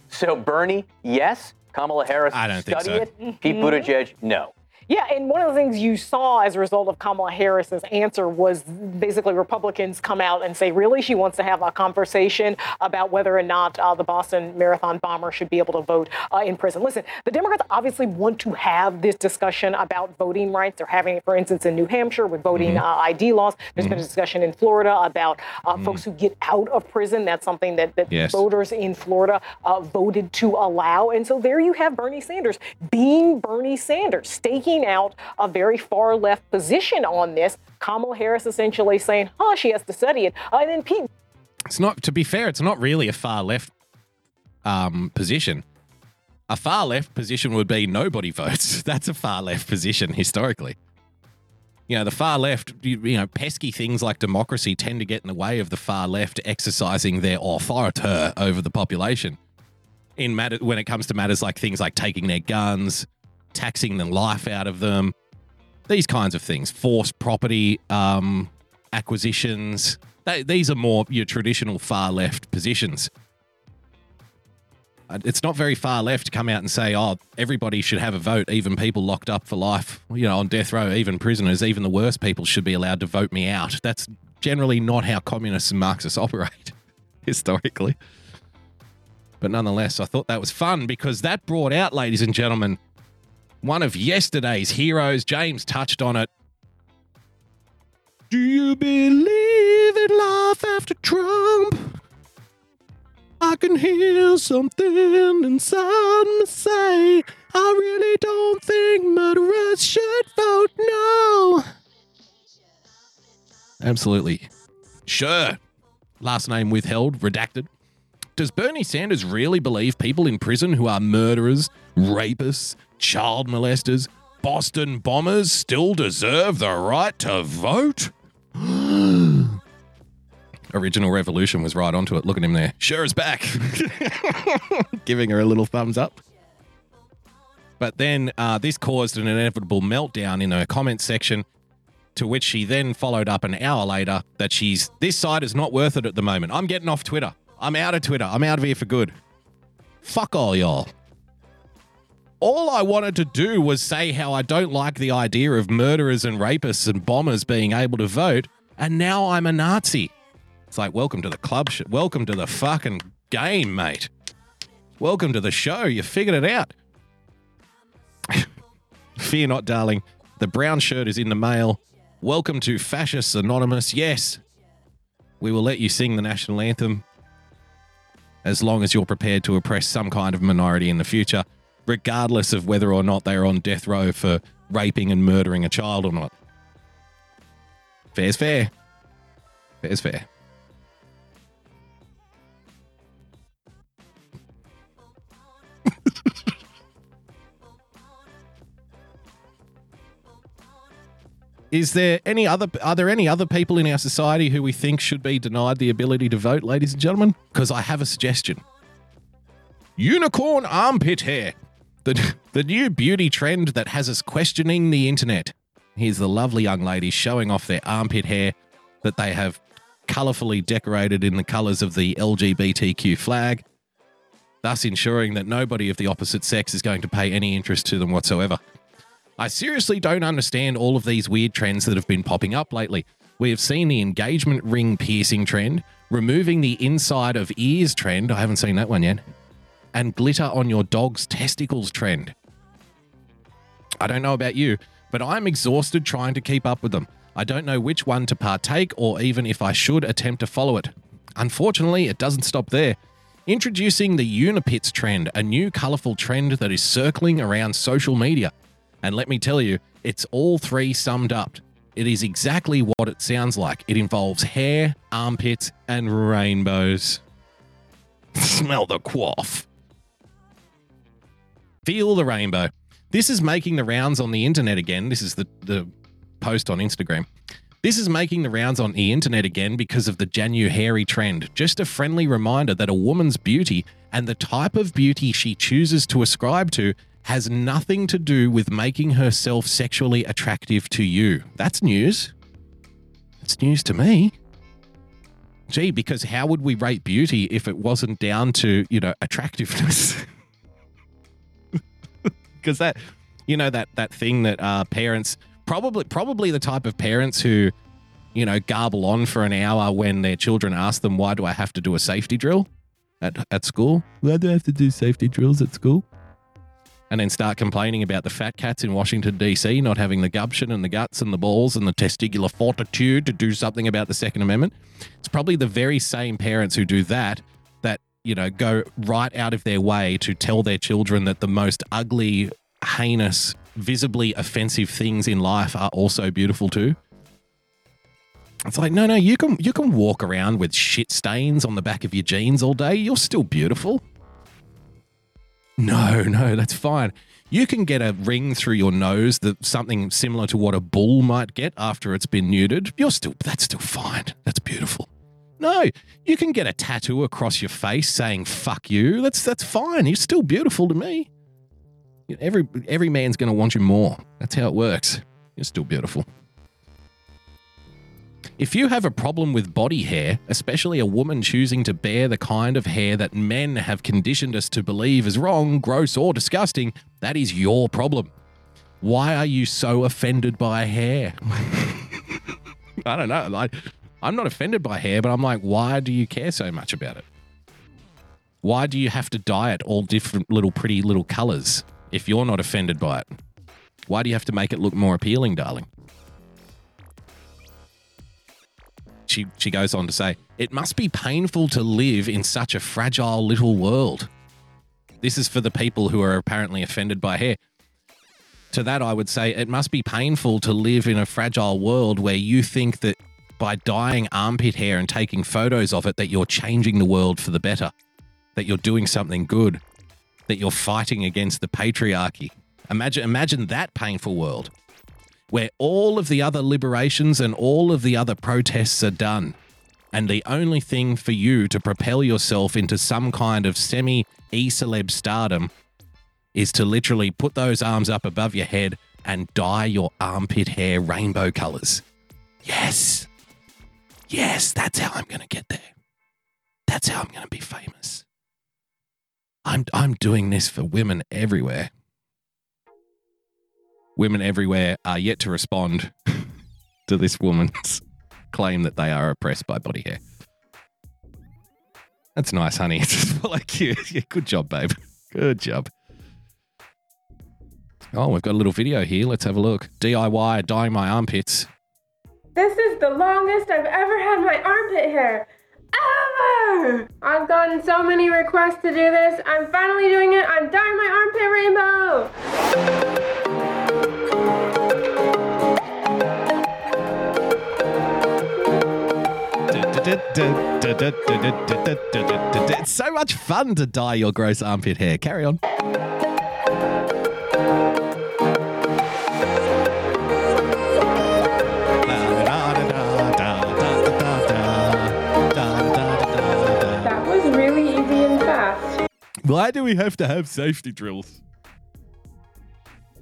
Speaker 13: So Bernie, yes. Kamala Harris,
Speaker 2: I don't think so.
Speaker 13: it. Pete Buttigieg, no.
Speaker 17: Yeah, and one of the things you saw as a result of Kamala Harris's answer was basically Republicans come out and say, really, she wants to have a conversation about whether or not uh, the Boston Marathon bomber should be able to vote uh, in prison. Listen, the Democrats obviously want to have this discussion about voting rights. They're having it, for instance, in New Hampshire with voting uh, ID laws. There's been a discussion in Florida about uh, folks who get out of prison. That's something that, that
Speaker 2: Yes.
Speaker 17: voters in Florida uh, voted to allow. And so there you have Bernie Sanders being Bernie Sanders, staking out a very far left position on this. Kamala Harris essentially saying, oh, she has to study it. Uh, and then Pete
Speaker 2: It's not, to be fair, it's not really a far left um, position. A far left position would be nobody votes. <laughs> That's a far left position historically. You know, the far left, you, you know, pesky things like democracy tend to get in the way of the far left exercising their authority over the population. In matter when it comes to matters like things like taking their guns, taxing the life out of them, these kinds of things, forced property um, acquisitions. They, these are more your traditional far left positions. Uh, It's not very far left to come out and say, "Oh, everybody should have a vote, even people locked up for life, you know, on death row, even prisoners, even the worst people should be allowed to vote me out." That's generally not how communists and Marxists <laughs> operate historically. But nonetheless, I thought that was fun because that brought out, ladies and gentlemen, one of yesterday's heroes. James touched on it. Do you believe in life after Trump? I can hear something inside me say, I really don't think murderers should vote no. Absolutely. Sure. Last name withheld, redacted. Does Bernie Sanders really believe people in prison who are murderers, rapists, child molesters, Boston bombers still deserve the right to vote? <gasps> Original Revolution was right onto it. Look at him there. Sure is back. <laughs> Giving her a little thumbs up. But then uh, this caused an inevitable meltdown in her comment section, to which she then followed up an hour later that she's, this side is not worth it at the moment. I'm getting off Twitter. I'm out of Twitter. I'm out of here for good. Fuck all y'all. All I wanted to do was say how I don't like the idea of murderers and rapists and bombers being able to vote, and now I'm a Nazi. It's like, welcome to the club. Sh- welcome to the fucking game, mate. Welcome to the show. You figured it out. <laughs> Fear not, darling. The brown shirt is in the mail. Welcome to Fascists Anonymous. Yes, we will let you sing the national anthem as long as you're prepared to oppress some kind of minority in the future, regardless of whether or not they are on death row for raping and murdering a child or not. Fair's fair. Fair's fair. <laughs> Is there any other are there any other people in our society who we think should be denied the ability to vote, ladies and gentlemen? Because I have a suggestion. Unicorn armpit hair. The, the new beauty trend that has us questioning the internet. Here's the lovely young ladies showing off their armpit hair that they have colourfully decorated in the colours of the LGBTQ flag, thus ensuring that nobody of the opposite sex is going to pay any interest to them whatsoever. I seriously don't understand all of these weird trends that have been popping up lately. We have seen the engagement ring piercing trend, removing the inside of ears trend. I haven't seen that one yet. And glitter on your dog's testicles trend. I don't know about you, but I'm exhausted trying to keep up with them. I don't know which one to partake or even if I should attempt to follow it. Unfortunately, it doesn't stop there. Introducing the Unipits trend, a new colourful trend that is circling around social media. And let me tell you, it's all three summed up. It is exactly what it sounds like. It involves hair, armpits, and rainbows. <laughs> Smell the quaff. Feel the rainbow. This is making the rounds on the internet again. This is the, the post on Instagram. This is making the rounds on the internet again because of the Januhairy trend. Just a friendly reminder that a woman's beauty and the type of beauty she chooses to ascribe to has nothing to do with making herself sexually attractive to you. That's news. It's news to me. Gee, because how would we rate beauty if it wasn't down to, you know, attractiveness? <laughs> Because that, you know, that that thing that uh, parents probably probably the type of parents who, you know, garble on for an hour when their children ask them, "Why do I have to do a safety drill at at school?"
Speaker 12: Why do I have to do safety drills at school?
Speaker 2: and then start complaining about the fat cats in Washington, D.C., not having the gumption and the guts and the balls and the testicular fortitude to do something about the Second Amendment. It's probably the very same parents who do that that, you know, go right out of their way to tell their children that the most ugly, heinous, visibly offensive things in life are also beautiful too. It's like, no, no, you can you can walk around with shit stains on the back of your jeans all day. You're still beautiful. No, no, that's fine. You can get a ring through your nose that something similar to what a bull might get after it's been neutered. You're still that's still fine. That's beautiful. No, you can get a tattoo across your face saying "fuck you." That's that's fine. You're still beautiful to me. Every every man's going to want you more. That's how it works. You're still beautiful. If you have a problem with body hair, especially a woman choosing to bear the kind of hair that men have conditioned us to believe is wrong, gross, or disgusting, that is your problem. Why are you so offended by hair? <laughs> I don't know. Like, I'm not offended by hair, but I'm like, why do you care so much about it? Why do you have to dye it all different little pretty little colors if you're not offended by it? Why do you have to make it look more appealing, darling? she she goes on to say, "It must be painful to live in such a fragile little world." This is for the people who are apparently offended by hair. To that I would say it must be painful to live in a fragile world where you think that by dyeing armpit hair and taking photos of it that you're changing the world for the better, that you're doing something good, that you're fighting against the patriarchy. Imagine imagine that painful world where all of the other liberations and all of the other protests are done. And the only thing for you to propel yourself into some kind of semi e celeb stardom is to literally put those arms up above your head and dye your armpit hair rainbow colors. Yes. Yes, that's how I'm going to get there. That's how I'm going to be famous. I'm, I'm doing this for women everywhere women everywhere are yet to respond <laughs> to this woman's <laughs> claim that they are oppressed by body hair. That's nice, honey. <laughs> It's just like you. Yeah, good job, babe. Good job. Oh, we've got a little video here. Let's have a look. DIY dyeing my armpits.
Speaker 18: This is the longest I've ever had my armpit hair. Ever! I've gotten so many requests to do this. I'm finally doing it. I'm dyeing my armpit rainbow.
Speaker 2: It's so much fun to dye your gross armpit hair. Carry on. Why do we have to have safety drills?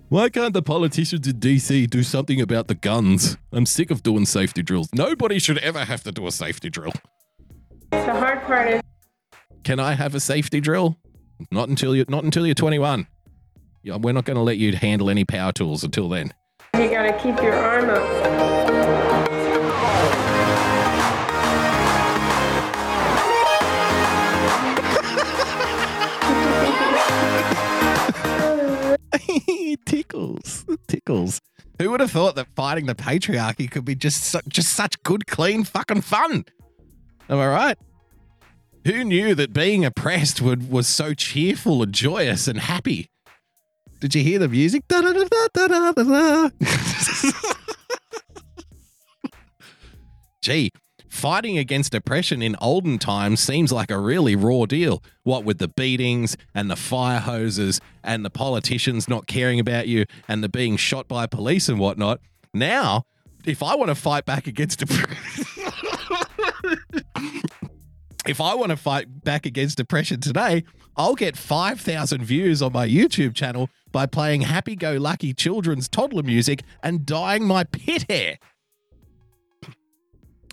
Speaker 2: Why can't the politicians in DC do something about the guns? I'm sick of doing safety drills. Nobody should ever have to do a safety drill.
Speaker 18: The hard part is
Speaker 2: Can I have a safety drill? Not until you're not until you're 21. Yeah, we're not going to let you handle any power tools until then.
Speaker 18: you gotta keep your arm up. <laughs>
Speaker 2: tickles, tickles. Who would have thought that fighting the patriarchy could be just su- just such good, clean fucking fun? Am I right? Who knew that being oppressed would was so cheerful and joyous and happy? Did you hear the music? <laughs> Gee, fighting against oppression in olden times seems like a really raw deal. What with the beatings and the fire hoses and the politicians not caring about you and the being shot by police and whatnot. Now, if I want to <laughs> fight back against oppression. if I want to fight back against depression today, I'll get 5,000 views on my YouTube channel by playing happy go lucky children's toddler music and dyeing my pit hair.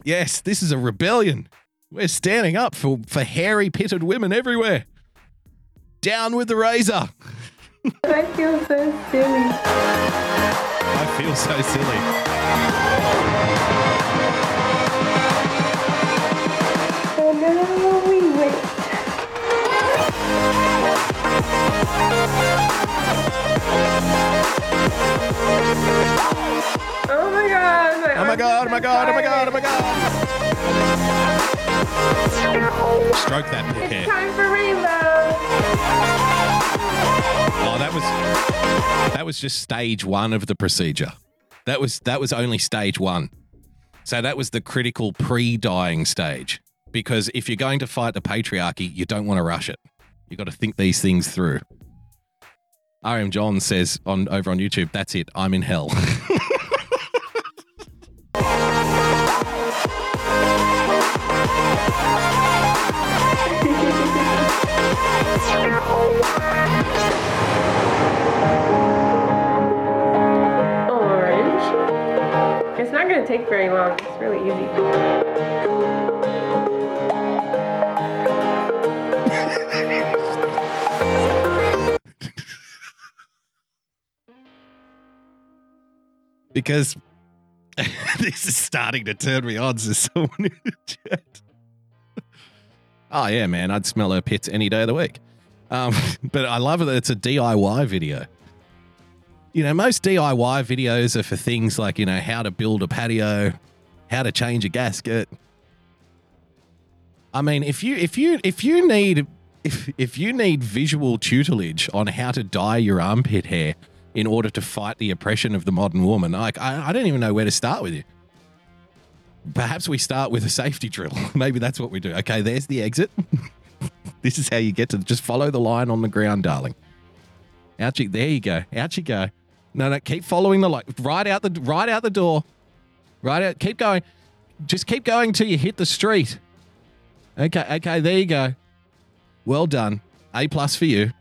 Speaker 2: Yes, this is a rebellion. We're standing up for, for hairy pitted women everywhere. Down with the razor.
Speaker 18: I feel so silly.
Speaker 2: I feel so silly.
Speaker 18: My god,
Speaker 2: oh my god, oh my god, oh my god. Stroke that pit
Speaker 18: It's
Speaker 2: hair.
Speaker 18: time for rainbow.
Speaker 2: Oh, that was that was just stage one of the procedure. That was that was only stage one. So that was the critical pre-dying stage. Because if you're going to fight the patriarchy, you don't want to rush it. You got to think these things through. RM John says on over on YouTube, that's it. I'm in hell. <laughs>
Speaker 18: Orange. It's not gonna take very long. It's really easy. <laughs>
Speaker 2: because <laughs> this is starting to turn me on. There's someone in the chat. Oh <laughs> yeah, man, I'd smell her pits any day of the week. Um, <laughs> but I love that it's a DIY video. You know, most DIY videos are for things like you know how to build a patio, how to change a gasket. I mean, if you if you if you need if if you need visual tutelage on how to dye your armpit hair in order to fight the oppression of the modern woman, like I, I don't even know where to start with you. Perhaps we start with a safety drill. <laughs> Maybe that's what we do. Okay, there's the exit. <laughs> this is how you get to just follow the line on the ground, darling. Out you there you go. Out you go. No, no, keep following the light. Right out the right out the door. Right out. Keep going. Just keep going till you hit the street. Okay, okay, there you go. Well done. A plus for you.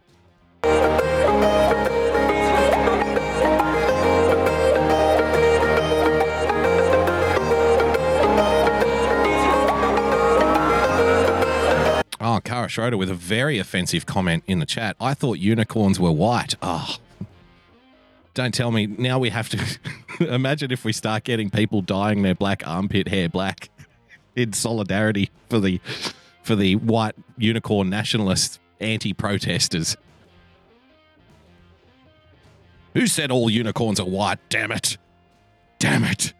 Speaker 2: Oh, Kara Schroeder with a very offensive comment in the chat. I thought unicorns were white. Oh, don't tell me. Now we have to <laughs> imagine if we start getting people dyeing their black armpit hair black in solidarity for the for the white unicorn nationalist anti-protesters. Who said all unicorns are white? Damn it. Damn it.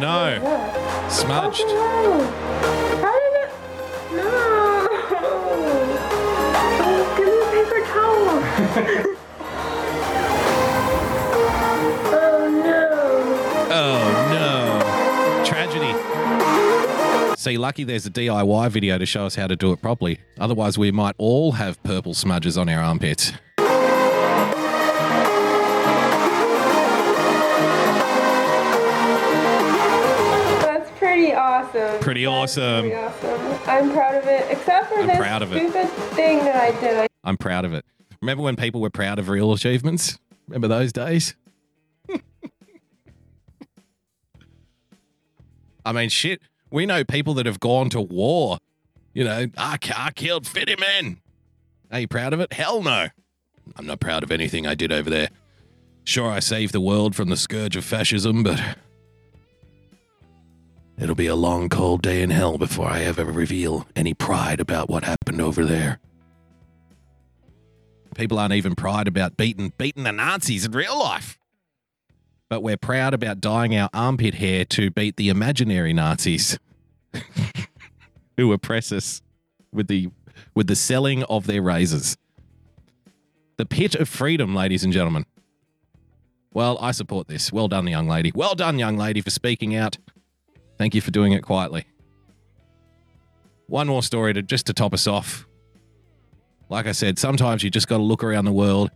Speaker 2: No. Smudged.
Speaker 18: No. How did it? No. Oh, give me a paper towel. oh no.
Speaker 2: Oh no. Tragedy. See, lucky there's a DIY video to show us how to do it properly. Otherwise, we might all have purple smudges on our armpits.
Speaker 18: Awesome.
Speaker 2: Pretty awesome.
Speaker 18: Pretty awesome. I'm proud of it, except for
Speaker 2: I'm
Speaker 18: this
Speaker 2: proud of it.
Speaker 18: stupid thing that I did. I
Speaker 2: I'm proud of it. Remember when people were proud of real achievements? Remember those days? <laughs> I mean, shit. We know people that have gone to war. You know, I, I killed 50 men. Are you proud of it? Hell no. I'm not proud of anything I did over there. Sure, I saved the world from the scourge of fascism, but it'll be a long, cold day in hell before I ever reveal any pride about what happened over there. People aren't even proud about beating beating the Nazis in real life. But we're proud about dyeing our armpit hair to beat the imaginary Nazis <laughs> who oppress us with the with the selling of their razors. The pit of freedom, ladies and gentlemen. Well, I support this. Well done, young lady. Well done, young lady, for speaking out. Thank you for doing it quietly. One more story to just to top us off. Like I said, sometimes you just got to look around the world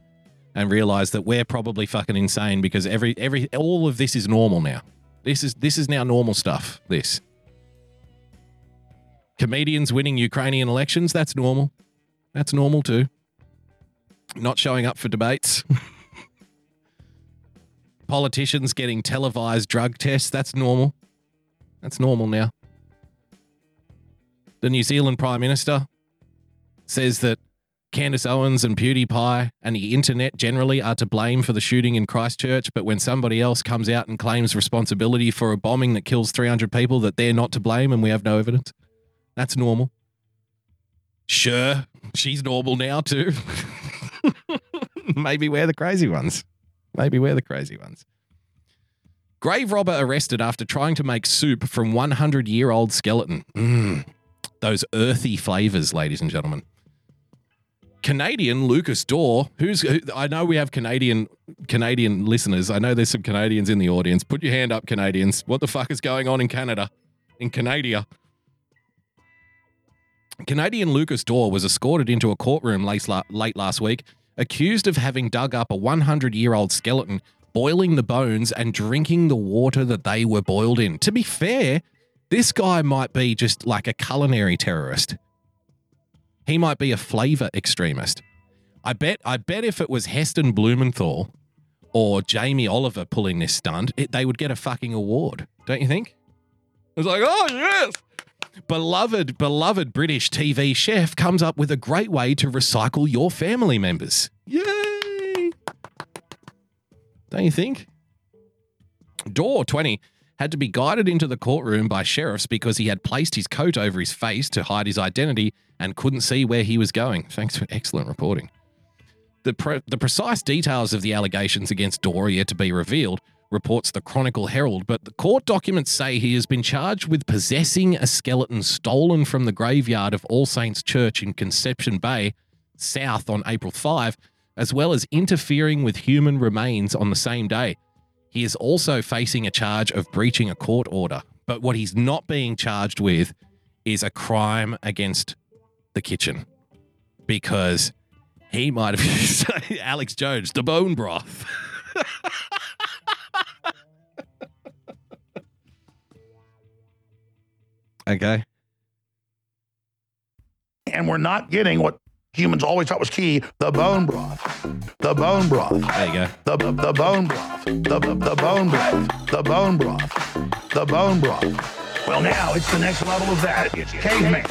Speaker 2: and realize that we're probably fucking insane because every every all of this is normal now. This is this is now normal stuff. This comedians winning Ukrainian elections, that's normal. That's normal too. Not showing up for debates. <laughs> Politicians getting televised drug tests, that's normal. That's normal now. The New Zealand Prime Minister says that Candace Owens and PewDiePie and the internet generally are to blame for the shooting in Christchurch, but when somebody else comes out and claims responsibility for a bombing that kills 300 people, that they're not to blame and we have no evidence. That's normal. Sure, she's normal now too. <laughs> Maybe we're the crazy ones. Maybe we're the crazy ones. Grave robber arrested after trying to make soup from 100 year old skeleton. Mm, those earthy flavors, ladies and gentlemen. Canadian Lucas Dorr, who's who, I know we have Canadian Canadian listeners. I know there's some Canadians in the audience. Put your hand up, Canadians. What the fuck is going on in Canada? In Canada. Canadian Lucas Dorr was escorted into a courtroom late, late last week, accused of having dug up a 100 year old skeleton, boiling the bones, and drinking the water that they were boiled in. To be fair, this guy might be just like a culinary terrorist. He might be a flavor extremist. I bet. I bet if it was Heston Blumenthal or Jamie Oliver pulling this stunt, it, they would get a fucking award. Don't you think? It's like, oh yes, beloved, beloved British TV chef comes up with a great way to recycle your family members. Yay! Don't you think? Dorr 20 had to be guided into the courtroom by sheriffs because he had placed his coat over his face to hide his identity and couldn't see where he was going. Thanks for excellent reporting. The, pre- the precise details of the allegations against Dorr are yet to be revealed, reports the Chronicle Herald, but the court documents say he has been charged with possessing a skeleton stolen from the graveyard of All Saints Church in Conception Bay, South, on April 5, as well as interfering with human remains on the same day. He is also facing a charge of breaching a court order, but what he's not being charged with is a crime against the kitchen because he might have <laughs> used Alex Jones, the bone broth. <laughs> okay.
Speaker 19: and we're not getting what humans always thought was key the bone broth. The bone broth.
Speaker 2: There you go.
Speaker 19: The, the, bone broth. The, the, bone broth. The bone broth. The bone broth. Well now it's the next level of that. It's caveman.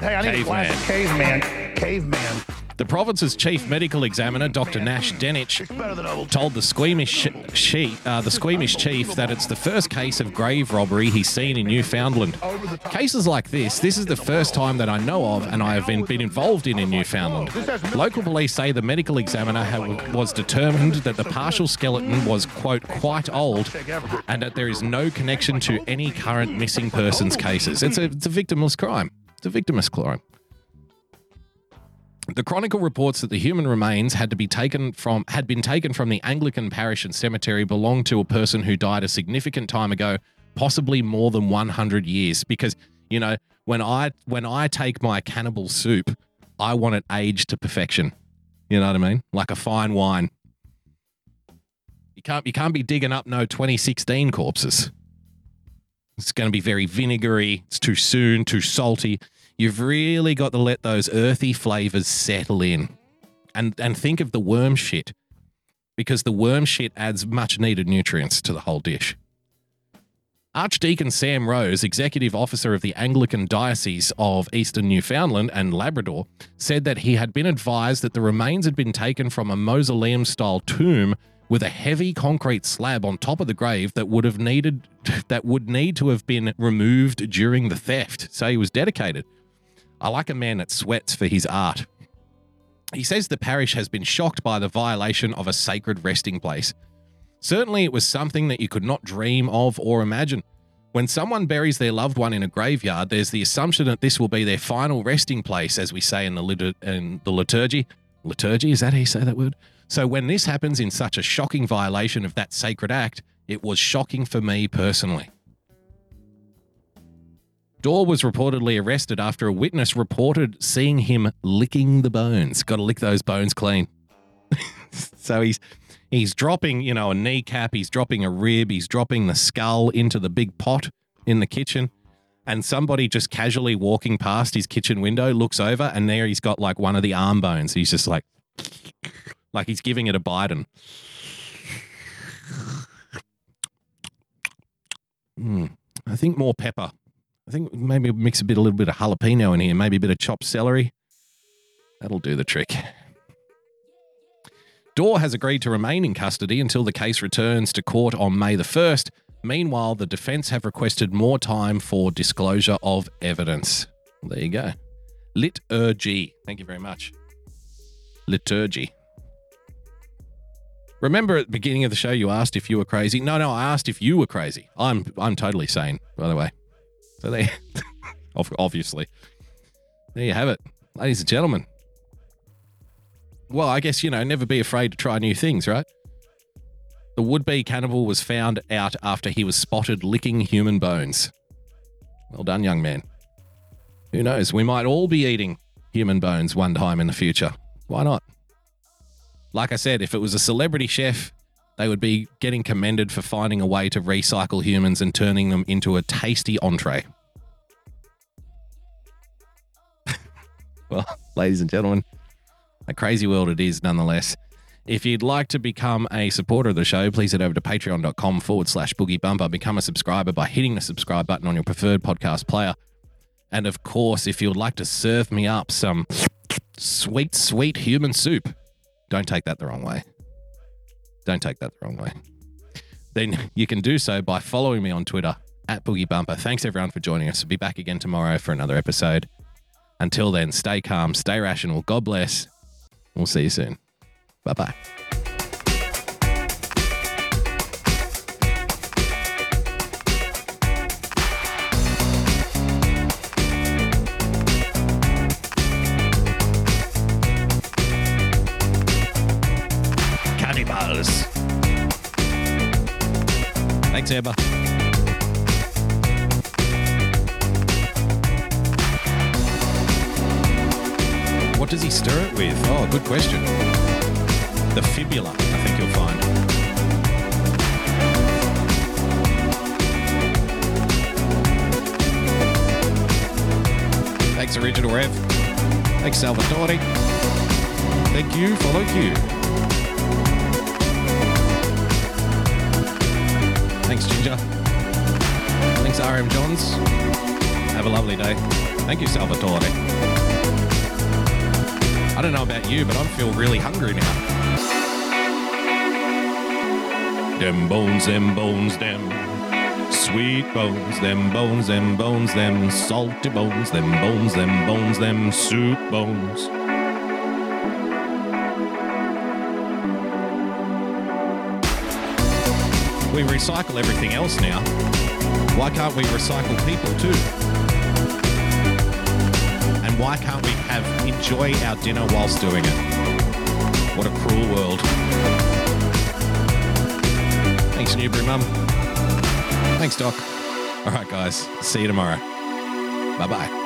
Speaker 19: Hey i need a glass of caveman. Caveman
Speaker 2: The province's chief medical examiner, Dr. Nash Denic, told the squeamish chief, uh, the squeamish chief that it's the first case of grave robbery he's seen in Newfoundland. Cases like this, this is the first time that I know of, and I have been, been involved in in Newfoundland. Local police say the medical examiner was determined that the partial skeleton was quote quite old, and that there is no connection to any current missing persons cases. It's a, it's a victimless crime. It's a victimless crime. The Chronicle reports that the human remains had to be taken from had been taken from the Anglican parish and cemetery belonged to a person who died a significant time ago, possibly more than 100 years because you know, when I when I take my cannibal soup, I want it aged to perfection. You know what I mean? Like a fine wine. You can't you can't be digging up no 2016 corpses. It's going to be very vinegary. It's too soon, too salty. You've really got to let those earthy flavors settle in. And and think of the worm shit because the worm shit adds much needed nutrients to the whole dish. Archdeacon Sam Rose, executive officer of the Anglican Diocese of Eastern Newfoundland and Labrador, said that he had been advised that the remains had been taken from a mausoleum style tomb with a heavy concrete slab on top of the grave that would have needed <laughs> that would need to have been removed during the theft. So he was dedicated. I like a man that sweats for his art. He says the parish has been shocked by the violation of a sacred resting place. Certainly, it was something that you could not dream of or imagine. When someone buries their loved one in a graveyard, there's the assumption that this will be their final resting place, as we say in the, lit- in the liturgy. Liturgy, is that how you say that word? So, when this happens in such a shocking violation of that sacred act, it was shocking for me personally. Dorr was reportedly arrested after a witness reported seeing him licking the bones. Got to lick those bones clean. <laughs> so he's he's dropping, you know, a kneecap, he's dropping a rib, he's dropping the skull into the big pot in the kitchen. And somebody just casually walking past his kitchen window looks over and there he's got like one of the arm bones. He's just like <laughs> like he's giving it a Biden. Mm, I think more pepper. I think maybe mix a bit, a little bit of jalapeno in here, maybe a bit of chopped celery. That'll do the trick. Dorr has agreed to remain in custody until the case returns to court on May the 1st. Meanwhile, the defense have requested more time for disclosure of evidence. There you go. Liturgy. Thank you very much. Liturgy. Remember at the beginning of the show you asked if you were crazy? No, no, I asked if you were crazy. I'm I'm totally sane, by the way. So there <laughs> obviously. There you have it. Ladies and gentlemen. Well, I guess, you know, never be afraid to try new things, right? The would be cannibal was found out after he was spotted licking human bones. Well done, young man. Who knows? We might all be eating human bones one time in the future. Why not? Like I said, if it was a celebrity chef, they would be getting commended for finding a way to recycle humans and turning them into a tasty entree. <laughs> well, ladies and gentlemen, a crazy world it is nonetheless. If you'd like to become a supporter of the show, please head over to patreon.com forward slash boogie bumper. Become a subscriber by hitting the subscribe button on your preferred podcast player. And of course, if you would like to serve me up some sweet, sweet human soup, don't take that the wrong way. Don't take that the wrong way. Then you can do so by following me on Twitter at Boogie Bumper. Thanks everyone for joining us. We'll be back again tomorrow for another episode. Until then, stay calm, stay rational. God bless. We'll see you soon. Bye bye. What does he stir it with? Oh, good question. The fibula, I think you'll find. Thanks, Original Rev. Thanks, Salvatore. Thank you, follow Q. Thanks, RM Johns. Have a lovely day. Thank you, Salvatore. I don't know about you, but I feel really hungry now. Them bones, them bones, them sweet bones, them bones, them bones, them salty bones, them bones, them bones, them soup bones. We recycle everything else now. Why can't we recycle people too? And why can't we have enjoy our dinner whilst doing it? What a cruel world. Thanks, Newbury Mum. Thanks, Doc. All right, guys. See you tomorrow. Bye bye.